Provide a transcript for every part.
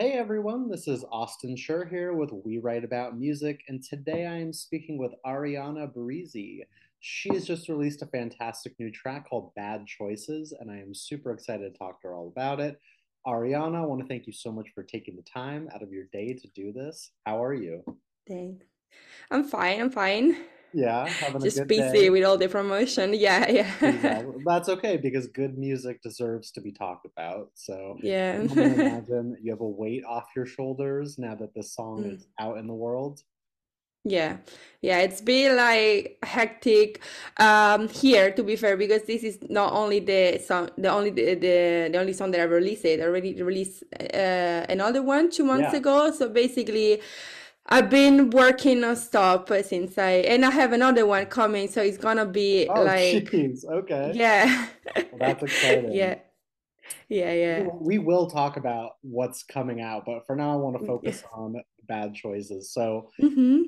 Hey everyone, this is Austin Schur here with We Write About Music, and today I am speaking with Arianna Brizzi. She has just released a fantastic new track called Bad Choices, and I am super excited to talk to her all about it. Arianna, I want to thank you so much for taking the time out of your day to do this. How are you? Thanks. I'm fine. I'm fine. Yeah, having a Just busy day. with all the promotion. Yeah, yeah. Exactly. That's okay because good music deserves to be talked about. So Yeah. imagine you have a weight off your shoulders now that this song Mm. is out in the world. Yeah. Yeah, it's been like hectic um here to be fair because this is not only the song the only the the, the only song that I released it. I already released uh, another one two months Yeah. ago. So basically I've been working non-stop since I and I have another one coming, so it's gonna be Oh, like jeez. Okay. yeah. Well, that's exciting. Yeah. Yeah, yeah. we will talk about what's coming out, but for now, I want to Yeah. focus on bad choices. So Mm-hmm.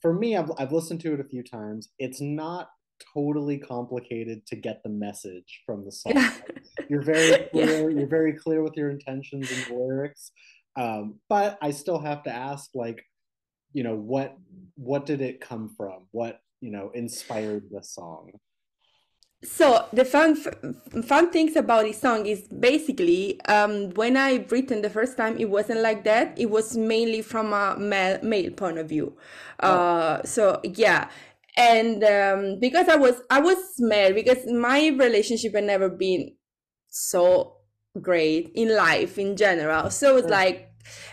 for me, I've, I've listened to it a few times. It's not totally complicated to get the message from the song. Yeah. You're very Yeah. clear, you're very clear with your intentions and lyrics. Um, but I still have to ask, like, you know, what what did it come from? What, you know, inspired the song? So the fun fun things about this song is basically um, when I written the first time, it wasn't like that. It was mainly from a male male point of view. Oh, Uh, so yeah, and um, because I was I was mad because my relationship had never been so great in life in general. So it's like,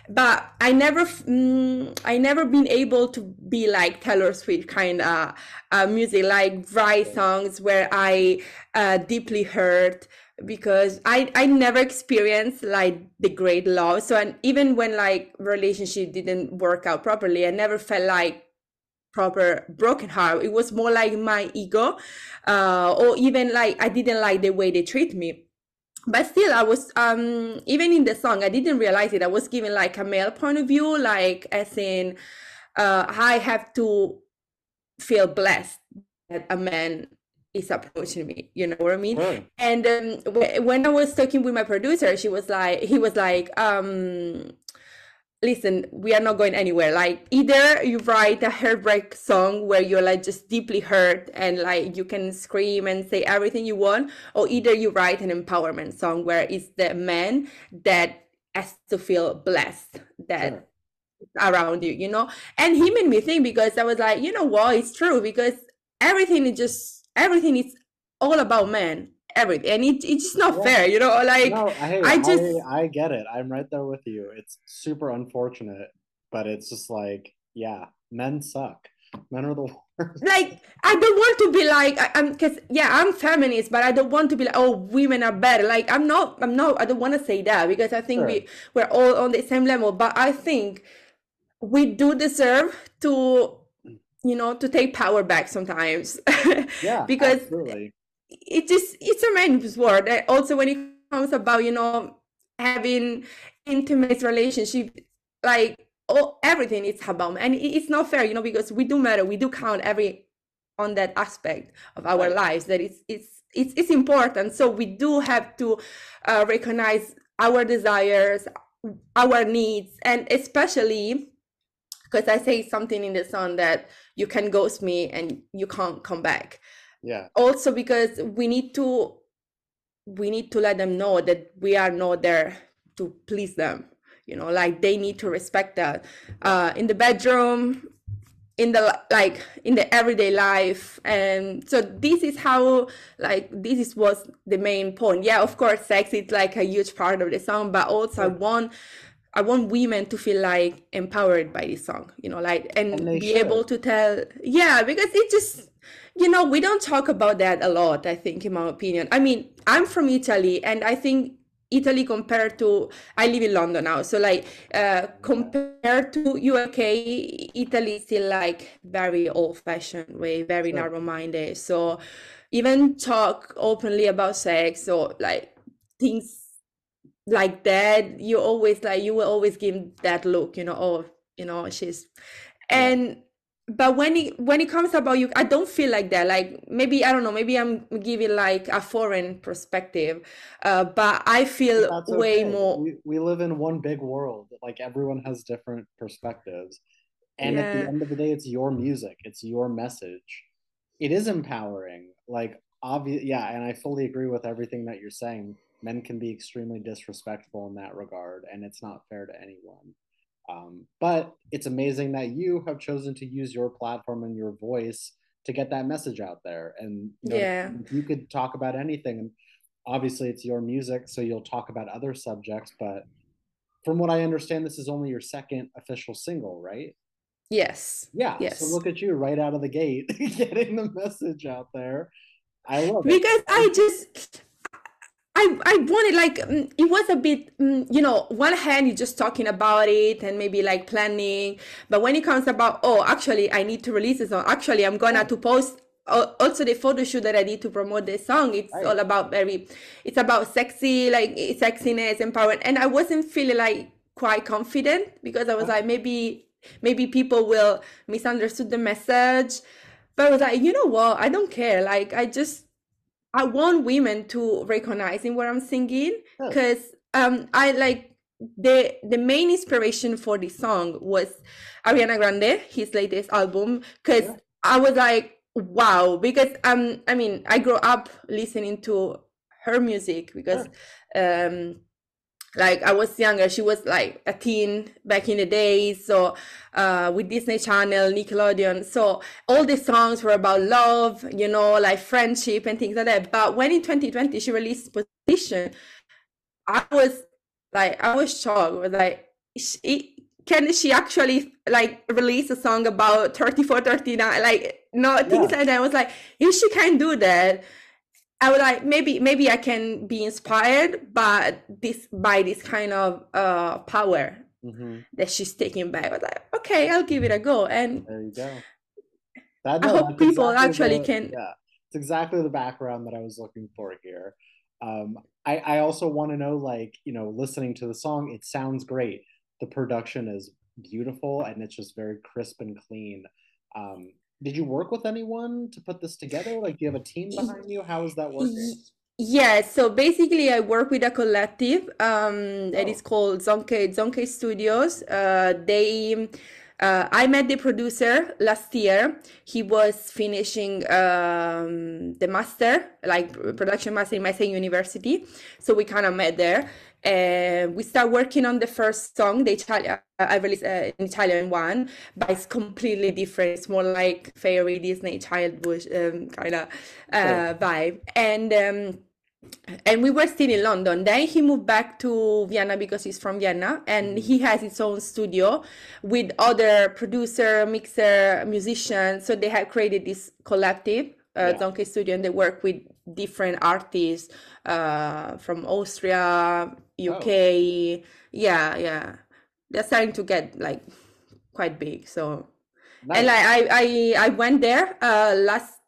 but I never, mm, I never been able to be like Taylor Swift kind of uh, music, like write songs where I uh, deeply hurt because I I never experienced like the great love. So and even when like relationship didn't work out properly, I never felt like proper broken heart. It was more like my ego, uh, or even like I didn't like the way they treat me but still i was um even in the song i didn't realize it. I was given like a male point of view like as in uh i have to feel blessed that a man is approaching me. You know what i mean? Sure. and um wh- when i was talking with my producer she was like he was like um listen, we are not going anywhere. Like either you write a heartbreak song where you're like just deeply hurt and like you can scream and say everything you want, or either you write an empowerment song where it's the man that has to feel blessed that Sure. around you, you know? And he made me think because I was like, you know what, it's true because everything is just everything is all about men. Everything and it, it's just not Yeah. fair, you know, like No, hey, I just I I get it. I'm right there with you. It's super unfortunate, but it's just like, yeah, men suck. Men are the worst. like I don't want to be like I, I'm because yeah I'm feminist but I don't want to be like oh women are better like I'm not I'm not I don't want to say that because I think Sure. we we're all on the same level but I think we do deserve to you know to take power back sometimes Yeah, because absolutely. It just it's a man's word also when it comes about you know having intimate relationship like oh everything is about and it's not fair you know because we do matter. We do count every on that aspect of our Right. lives that it's it's it's, it's important. So we do have to uh, recognize our desires our needs and especially because i say something in the song that you can ghost me and you can't come back Yeah, also because we need to we need to let them know that we are not there to please them you know like they need to respect that uh in the bedroom in the like in the everyday life. And so this is how like this is was the main point. Yeah of course sex is like a huge part of the song but also i want i want women to feel like empowered by this song you know like And and be able to tell yeah because it just you know we don't talk about that a lot i think in my opinion. I mean i'm from italy and i think italy compared to i live in london now so like uh compared to uk italy is still like very old fashioned way very sure. narrow minded so even talk openly about sex or like things like that you always like you will always give that look you know oh you know she's and but when it when it comes about you i don't feel like that like maybe i don't know maybe i'm giving like a foreign perspective uh, but i feel way more we, we live in one big world like everyone has different perspectives and yeah. at the end of the day it's your music it's your message. It is empowering like obvious yeah and i fully agree with everything that you're saying men can be extremely disrespectful in that regard and it's not fair to anyone um, but it's amazing that you have chosen to use your platform and your voice to get that message out there. And you know, yeah, you could talk about anything. And obviously, it's your music, so you'll talk about other subjects. But from what I understand, this is only your second official single, right? Yes. Yeah. Yes. So look at you right out of the gate getting the message out there. I love it. Because I just I, I wanted like mm, it was a bit mm, you know one hand you're just talking about it and maybe like planning but when it comes about oh actually I need to release this song actually I'm gonna to post also the photo shoot that I did to promote the song. It's right. all about very it's about sexy like sexiness empowerment and I wasn't feeling like quite confident because I was like maybe maybe people will misunderstood the message but I was like you know what? I don't care. Like I just I want women to recognize in what I'm singing because oh. um, I like the the main inspiration for this song was Ariana Grande, his latest album, because yeah. I was like, wow, because um, I mean, I grew up listening to her music because um like I was younger, she was like a teen back in the days. So uh, with Disney Channel, Nickelodeon, so all the songs were about love, you know, like friendship and things like that. But when in 2020 she released Position, I was like, I was shocked. I was like, she, can she actually like release a song about 34, 39, like no things yeah. like that? I was like, if she can do that I would like maybe maybe I can be inspired by this by this kind of uh power mm-hmm. that she's taking back. I was like, okay, I'll give it a go. And there you go. That, no, I hope people exactly actually the, can. Yeah, it's exactly the background that I was looking for here. Um, I I also want to know, like, you know, listening to the song, it sounds great. The production is beautiful and it's just very crisp and clean. Um, did you work with anyone to put this together? Like, do you have a team behind you? How is that working? Yeah, so basically, I work with a collective um, that oh. is called Zonke Zonke Studios. Uh, they, uh, I met the producer last year. He was finishing um, the master, like production master in my same university. So we kind of met there and we start working on the first song the italian i released uh, an italian one but it's completely different it's more like fairy disney childhood um, kind of uh, vibe and um, and we were still in london then he moved back to vienna because he's from vienna and mm-hmm. he has his own studio with other producer mixer musicians so they have created this collective uh, yeah. Studio, and they work with different artists uh, from Austria, UK. Oh. Yeah, yeah. They're starting to get like quite big. So, nice. and like I, I, I went there uh, last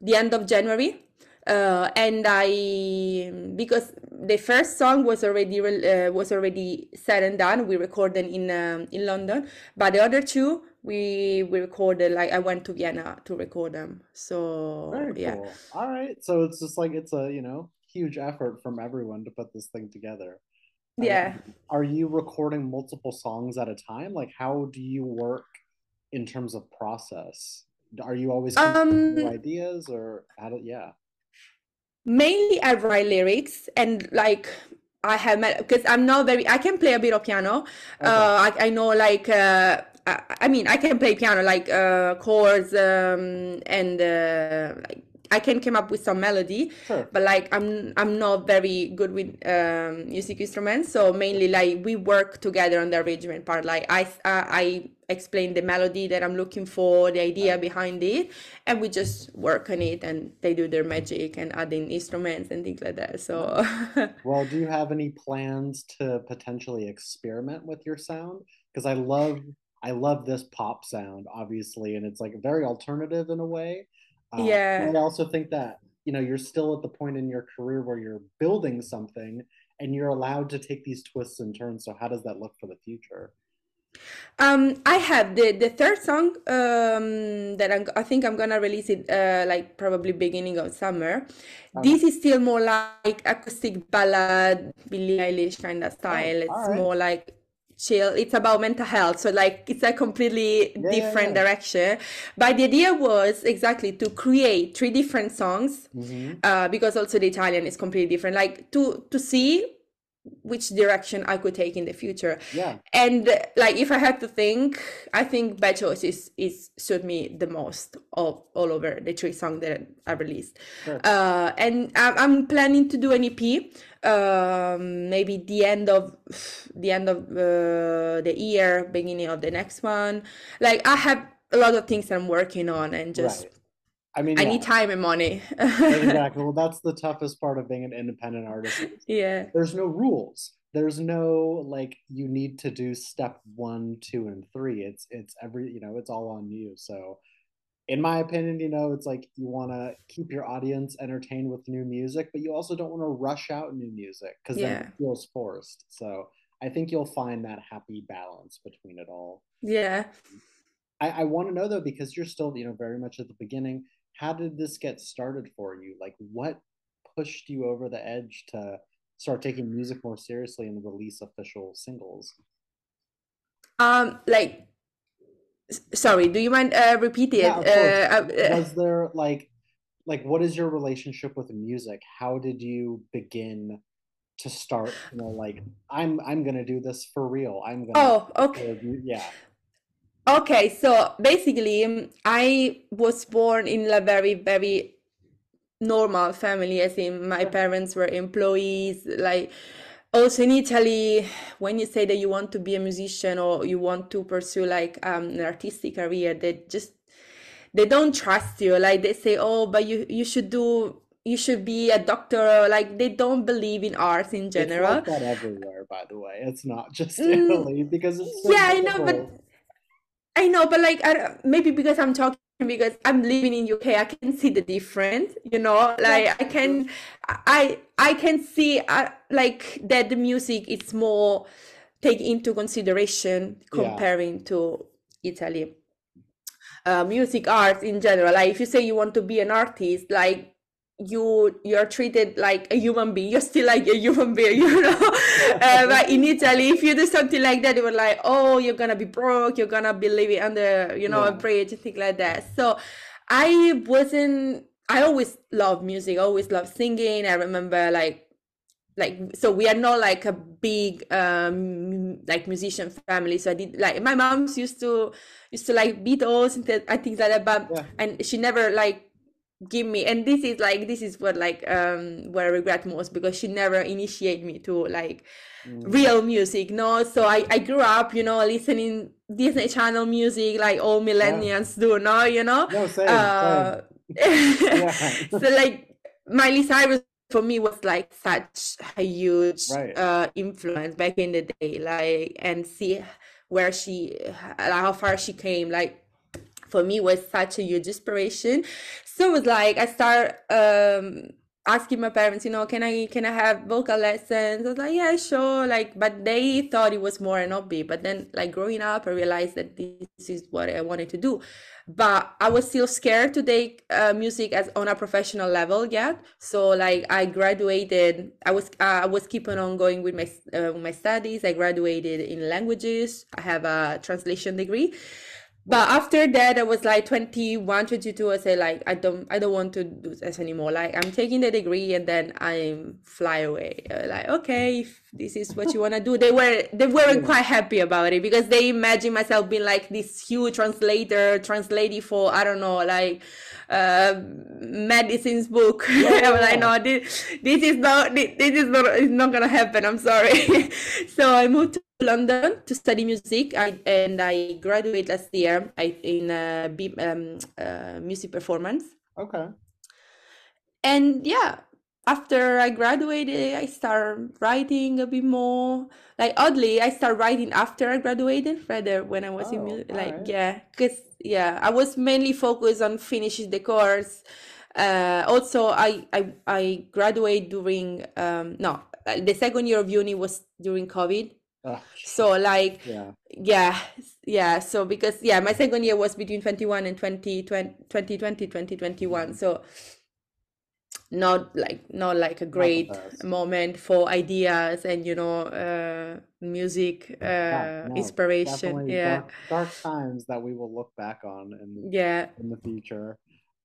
the end of January. Uh, and I because the first song was already uh, was already said and done. We recorded in um, in London, but the other two we we recorded like I went to Vienna to record them. So Very yeah. Cool. All right. So it's just like it's a you know huge effort from everyone to put this thing together. Yeah. Um, are you recording multiple songs at a time? Like how do you work in terms of process? Are you always um, new ideas or how do yeah? Mainly I write lyrics and like I have met because I'm not very I can play a bit of piano. Okay. Uh I, I know like uh I, I mean, I can play piano like uh, chords um, and uh, like I can come up with some melody, sure. but like I'm I'm not very good with um, music instruments. So mainly like we work together on the arrangement part. Like I I explain the melody that I'm looking for, the idea behind it, and we just work on it. And they do their magic and adding instruments and things like that. So. well, do you have any plans to potentially experiment with your sound? Because I love I love this pop sound, obviously, and it's like very alternative in a way. Um, yeah. I also think that you know you're still at the point in your career where you're building something, and you're allowed to take these twists and turns. So how does that look for the future? Um, I have the the third song um, that I'm, I think I'm gonna release it uh, like probably beginning of summer. This is still more like acoustic ballad, Billie Eilish kind of Oh, style. all It's right. more like chill. It's about mental health, so like it's a completely Yeah, yeah, different yeah. direction. But the idea was exactly to create three different songs, hmm uh, because also the Italian is completely different. Like to to see which direction I could take in the future. Yeah. And like if I had to think, I think Bad Choices is, is suit me the most of all over the three songs that I released. Sure. Uh, and I'm, I'm planning to do an EP, um, maybe the end of the end of uh, the year, beginning of the next one. Like I have a lot of things I'm working on, and just Right. I mean, I yeah, need time and money. exactly. Well, that's the toughest part of being an independent artist. Yeah. There's no rules. There's no like you need to do step one, two, and three. It's it's every you know, it's all on you. So in my opinion, you know, it's like you want to keep your audience entertained with new music, but you also don't want to rush out new music because then it feels forced. So I think you'll find that happy balance between it all. Yeah. I, I want to know though, because you're still, you know, very much at the beginning. How did this get started for you? Like, what pushed you over the edge to start taking music more seriously and release official singles? Um, like, sorry, do you mind uh, repeating Yeah, it? Uh, uh, Was there like, like, what is your relationship with music? How did you begin to start? You know, like, I'm I'm gonna do this for real. I'm gonna, oh, okay. yeah, Okay, so basically, I was born in a very, very normal family, as in my parents were employees. Like, also in Italy, when you say that you want to be a musician or you want to pursue like um, an artistic career, they just they don't trust you. Like they say, oh, but you you should do you should be a doctor. Like they don't believe in arts in it's general. like that everywhere, by the way. It's not just Mm, Italy because it's so yeah, I know, but. I know, but like I, maybe because I'm talking because I'm living in UK, I can see the difference, you know, like I can I I can see uh, like that the music is more take into consideration Yeah, comparing to Italy. Uh, music arts in general, like if you say you want to be an artist, like you you're treated like a human being. You're still like a human being you know? Uh, but in italy if you do something like that they were like oh you're gonna be broke. You're gonna be living under you know a bridge and things like that. So i wasn't i always loved music. Always loved singing. I remember like like so we are not like a big um like musician family. So i did like my mom's used to used to like beatles and th- and things like that but yeah, and she never like give me and this is like this is what like um what I regret most because she never initiated me to like mm, real music no so I I grew up you know listening Disney Channel music like all yeah. millennials do no you know No, same, same. uh Yeah, so like Miley Cyrus for me was like such a huge right. uh influence back in the day like and see where she how far she came like for me was such a huge inspiration. So it was like i start um asking my parents you know can i can i have vocal lessons? I was like yeah sure like but they thought it was more an hobby. But then like growing up i realized that this is what i wanted to do. But i was still scared to take uh, music as on a professional level yet. So like i graduated i was uh, i was keeping on going with my uh, with my studies. I graduated in languages. I have a translation degree but after that i was like 21 22 i said like i don't i don't want to do this anymore. Like i'm taking the degree and then i'm fly away. Like okay if this is what you want to do. They were they weren't quite happy about it because they imagine myself being like this huge translator translating for i don't know like uh medicine's book. Yeah, i'm like no this, this is not this, this is not it's not gonna happen. I'm sorry. So i moved to London to study music. I, and I graduated last year I, in uh, B, um, uh, music performance. Okay. And yeah, after I graduated, I started writing a bit more. Like oddly, I started writing after I graduated rather when I was in Oh, music. all Like right. yeah, because yeah, I was mainly focused on finishing the course. Uh, also, I I I graduated during um no, the second year of uni was during COVID. Ugh, So like yeah. yeah, yeah. So because yeah, my second year was between 21 and 20, 2020, 2021. So not like not like a great moment for ideas and you know uh music Yeah, uh no, inspiration. Yeah. dark dark times that we will look back on in Yeah. in the future.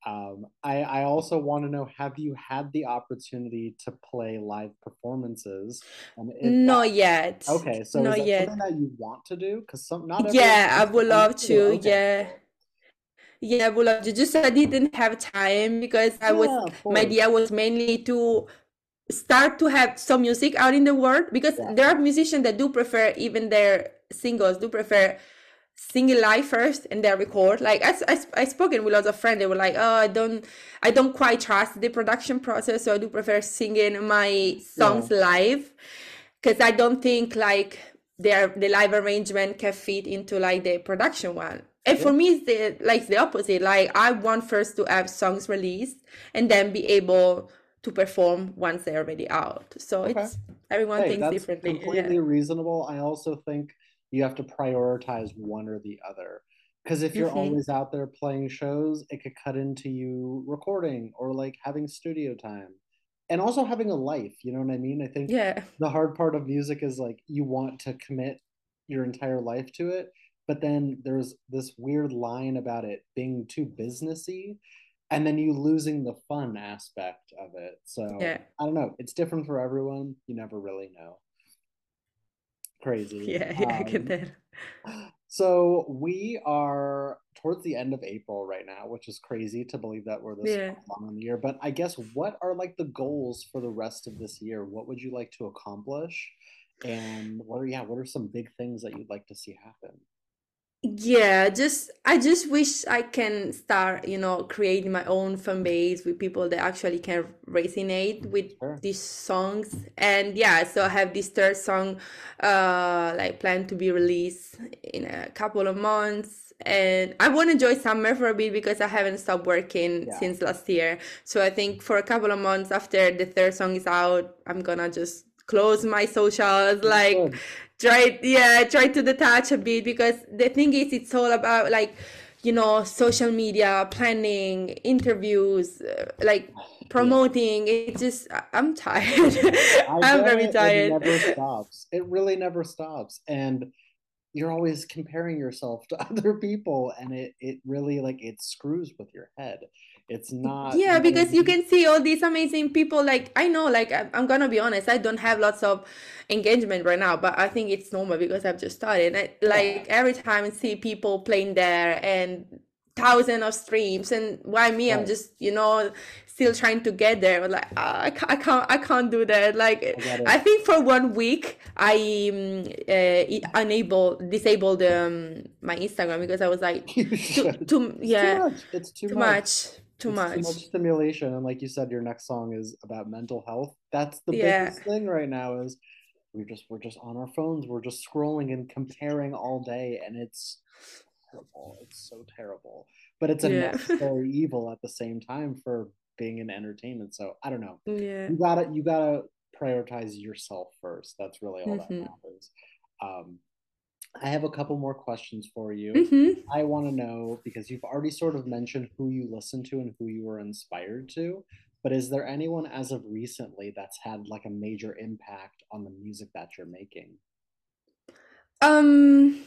Um, I I also want to know, have you had the opportunity to play live performances? If that, Not yet. okay, so is Not yet. that you want to do? Because some not Yeah, I would love to. Okay, Yeah. Yeah, I would. Just I didn't have time because I was Yeah, my idea was mainly to start to have some music out in the world because Yeah. there are musicians that do prefer even their singles do prefer singing live first and then record like I, I, I spoken with lots of friends they were like oh i don't i don't quite trust the production process so i do prefer singing my Yeah. songs live because i don't think like their the live arrangement can fit into like the production one and Yeah. for me it's the like the opposite like i want first to have songs released and then be able to perform once they're already out so Okay. it's everyone Hey, thinks that's differently yeah completely reasonable. I also think you have to prioritize one or the other. Because if you're hmm always out there playing shows, it could cut into you recording or like having studio time and also having a life. You know what I mean? I think yeah the hard part of music is like you want to commit your entire life to it, but then there's this weird line about it being too businessy and then you losing the fun aspect of it. So yeah I don't know. It's different for everyone. You never really know. Crazy. yeah yeah i get Um, that so we are towards the end of April right now, which is crazy to believe that we're this yeah long in the year. But I guess what are like the goals for the rest of this year? What would you like to accomplish? And what are yeah, what are some big things that you'd like to see happen? Yeah, just I just wish I can start, you know, creating my own fan base with people that actually can resonate with Sure. these songs. And yeah, so I have this third song uh like planned to be released in a couple of months. And I want to enjoy summer for a bit because I haven't stopped working Yeah. since last year. So I think for a couple of months after the third song is out, I'm gonna just close my socials, like. Try yeah try to detach a bit because the thing is it's all about like you know social media planning interviews uh, like Yeah. promoting it just i'm tired i'm very it. It never stops. It really never stops. And you're always comparing yourself to other people and it it really like it screws with your head. It's not, yeah because you can see all these amazing people like i know like i'm, I'm gonna be honest i don't have lots of engagement right now but i think it's normal because i've just started I, Yeah. like every time i see people playing there and thousands of streams and why me? I'm just you know still trying to get there. Like "Ah, I, can't, I can't i can't do that. Like I i think for one week i um, uh, unable disabled um, my instagram because i was like too too It's too much. It's too too much. much too It's too much. much stimulation. And like you said, your next song is about mental health. That's the yeah. biggest thing right now is we're just we're just on our phones, we're just scrolling and comparing all day, and it's terrible. It's so terrible. But it's a yeah necessary evil at the same time for being in entertainment. So I don't know. yeah You gotta you gotta prioritize yourself first. That's really all that hmm matters. Um, I have a couple more questions for you. hmm I want to know because you've already sort of mentioned who you listen to and who you were inspired to, but is there anyone as of recently that's had like a major impact on the music that you're making? um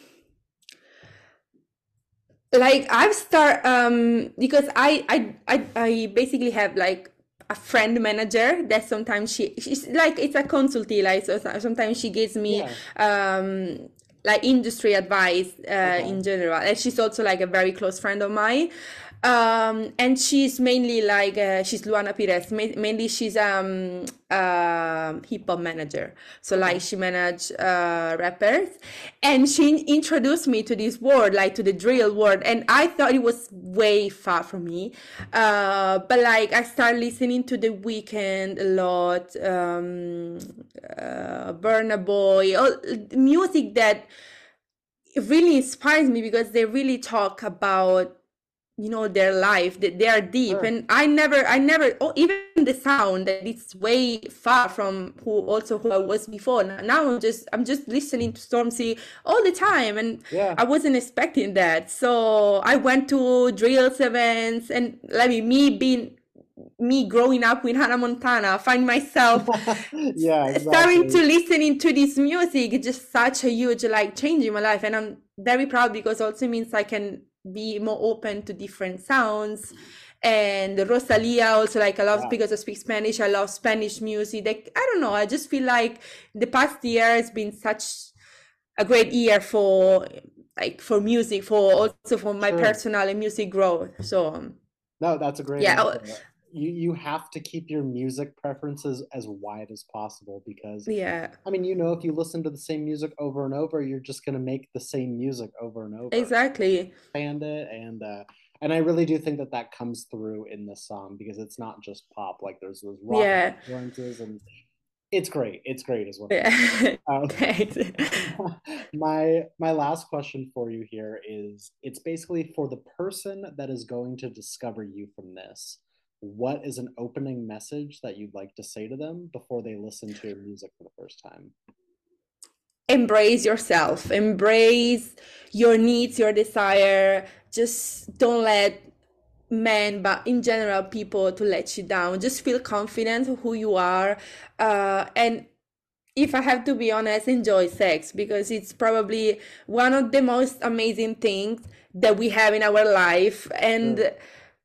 like I've start um because I I I, I basically have like a friend manager that sometimes she she's like it's a consultee like so so- sometimes she gives me Yeah. um like industry advice uh Okay. in general and she's also like a very close friend of mine um and she's mainly like uh, she's Luana Pires. Ma- mainly she's um um hip hop manager. So like she manage uh rappers. And she introduced me to this world, like to the drill world, and i thought it was way far from me. Uh but like i started listening to the Weeknd a lot. Um uh burna boy. All music that really inspires me because they really talk about you know their life that they are deep Sure. and i never i never oh, even the sound that it's way far from who also who I was before. Now I'm just I'm just listening to Stormzy all the time, and yeah. I wasn't expecting that. So I went to drills events, and like me being me growing up with Hannah Montana, find myself yeah, exactly. starting to listening to this music. It's just such a huge like change in my life, and I'm very proud because also means I can be more open to different sounds. And Rosalia also like I love yeah. because I speak Spanish. I love Spanish music. Like I don't know. I just feel like the past year has been such a great year for like for music, for also for my sure. personal and music growth. So um, no, that's a great. Yeah, you you have to keep your music preferences as wide as possible because yeah. I mean you know if you listen to the same music over and over you're just going to make the same music over and over. Exactly. Expand it and uh and i really do think that that comes through in this song because it's not just pop like there's those rock yeah. influences and it's great it's great as well yeah. um, my my last question for you here is it's basically for the person that is going to discover you from this what is an opening message that you'd like to say to them before they listen to your music for the first time? Embrace yourself, embrace your needs, your desire. Just don't let men, but in general, people to let you down. Just feel confident who you are. Uh, and if I have to be honest, enjoy sex because it's probably one of the most amazing things that we have in our life. And sure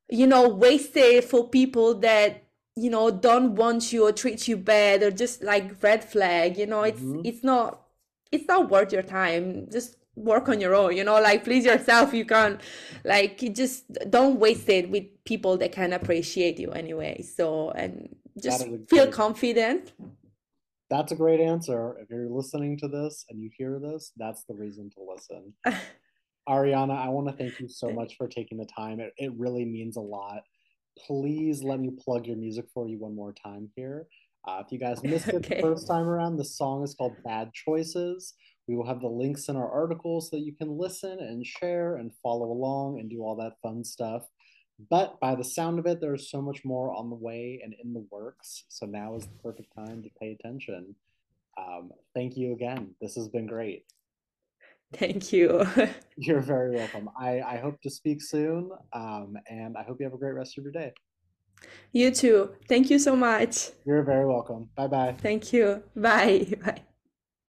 you know wasted for people that you know don't want you or treat you bad or just like red flag you know? It's mm-hmm. it's not it's not worth your time. Just work on your own you know? Like please yourself. You can't like you just don't waste it with people that can appreciate you anyway. So and just feel great. confident. That's a great answer. If you're listening to this and you hear this that's the reason to listen Arianna, I want to thank you so much for taking the time. It, it really means a lot. Please let me plug your music for you one more time here. Uh, if you guys missed it okay. the first time around, the song is called Bad Choices. We will have the links in our article so that you can listen and share and follow along and do all that fun stuff. But by the sound of it, there's so much more on the way and in the works. So now is the perfect time to pay attention. Um, thank you again. This has been great. Thank you. You're very welcome. I, I hope to speak soon. Um, and I hope you have a great rest of your day. You too. Thank you so much. You're very welcome. Bye bye. Thank you. Bye. Bye.